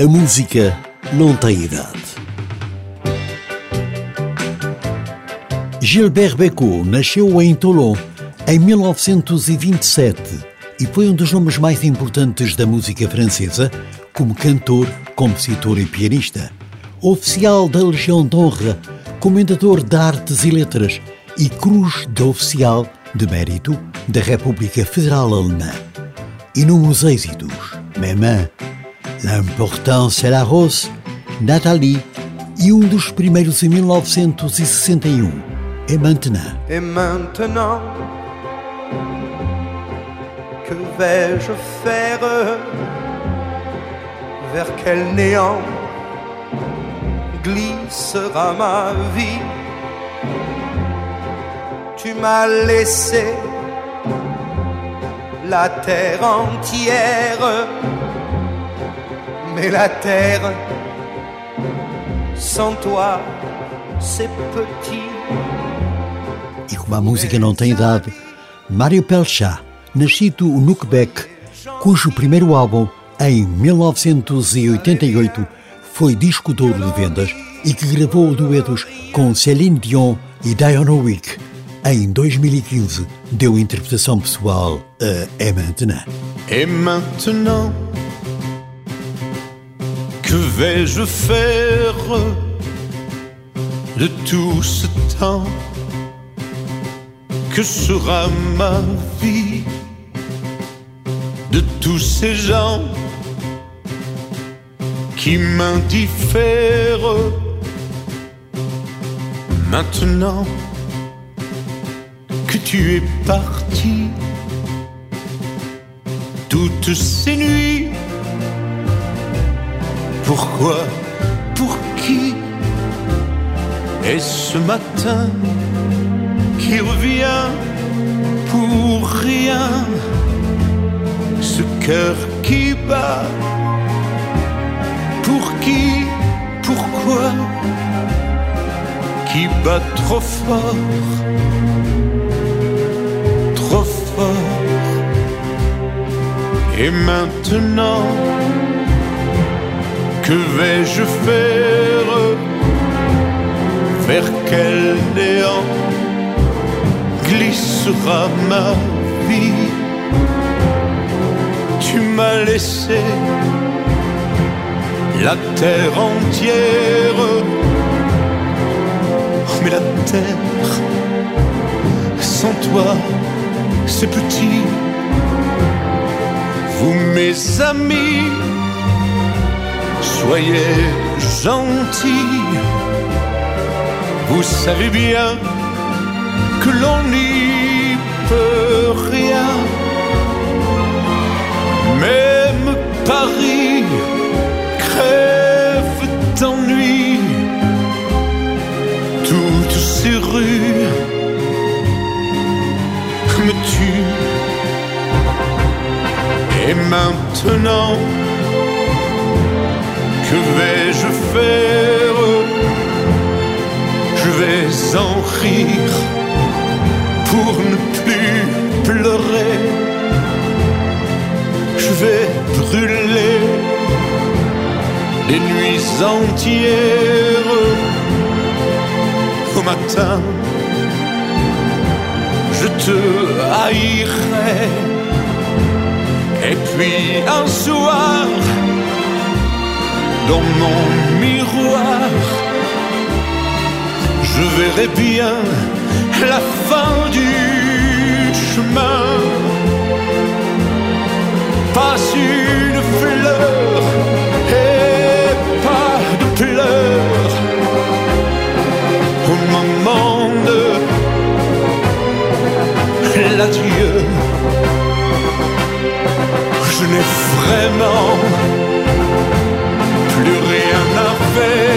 A música não tem idade. Gilbert Bécaud nasceu em Toulon em 1927 e foi um dos nomes mais importantes da música francesa como cantor, compositor e pianista. Oficial da Legião de Honra, Comendador de Artes e Letras e Cruz de Oficial de Mérito da República Federal Alemã. Inúmeros êxitos, Maman, L'Importance est la Rose, Nathalie e um dos primeiros em 1961, Et Maintenant? Et maintenant, que vais-je faire Vers quel néant glissera ma vie? Tu m'as laissé la terre entière, mais la terre sans toi, c'est petit. E como a música não tem idade, Mário Pelchá, nascido no Quebec, cujo primeiro álbum, em 1988, foi disco de ouro de vendas e que gravou duetos com Céline Dion e Dionne Warwick. Em 2015, deu interpretação pessoal a É Maintenant. Et maintenant, que vais-je faire de tout ce temps Que sera ma vie de tous ces gens qui m'indiffèrent Maintenant que tu es parti, toutes ces nuits, pourquoi, pour qui? Et ce matin qui revient pour rien, ce cœur qui bat, pour qui, pourquoi, qui bat trop fort, trop fort. Et maintenant, que vais-je faire Vers quel néant glissera ma vie Tu m'as laissé la terre entière, mais la terre sans toi, c'est petit. Vous, mes amis, soyez gentils. Vous savez bien que l'on n'y peut rien. Même Paris crève d'ennui. Toutes ces rues me tuent. Et maintenant, que vais-je faire? Je vais en rire pour ne plus pleurer. Je vais brûler les nuits entières. Au matin, je te haïrai. Et puis un soir, dans mon miroir, je verrai bien la fin du chemin. Passe une fleur et pas de pleurs au moment de l'adieu. Je n'ai vraiment plus rien à faire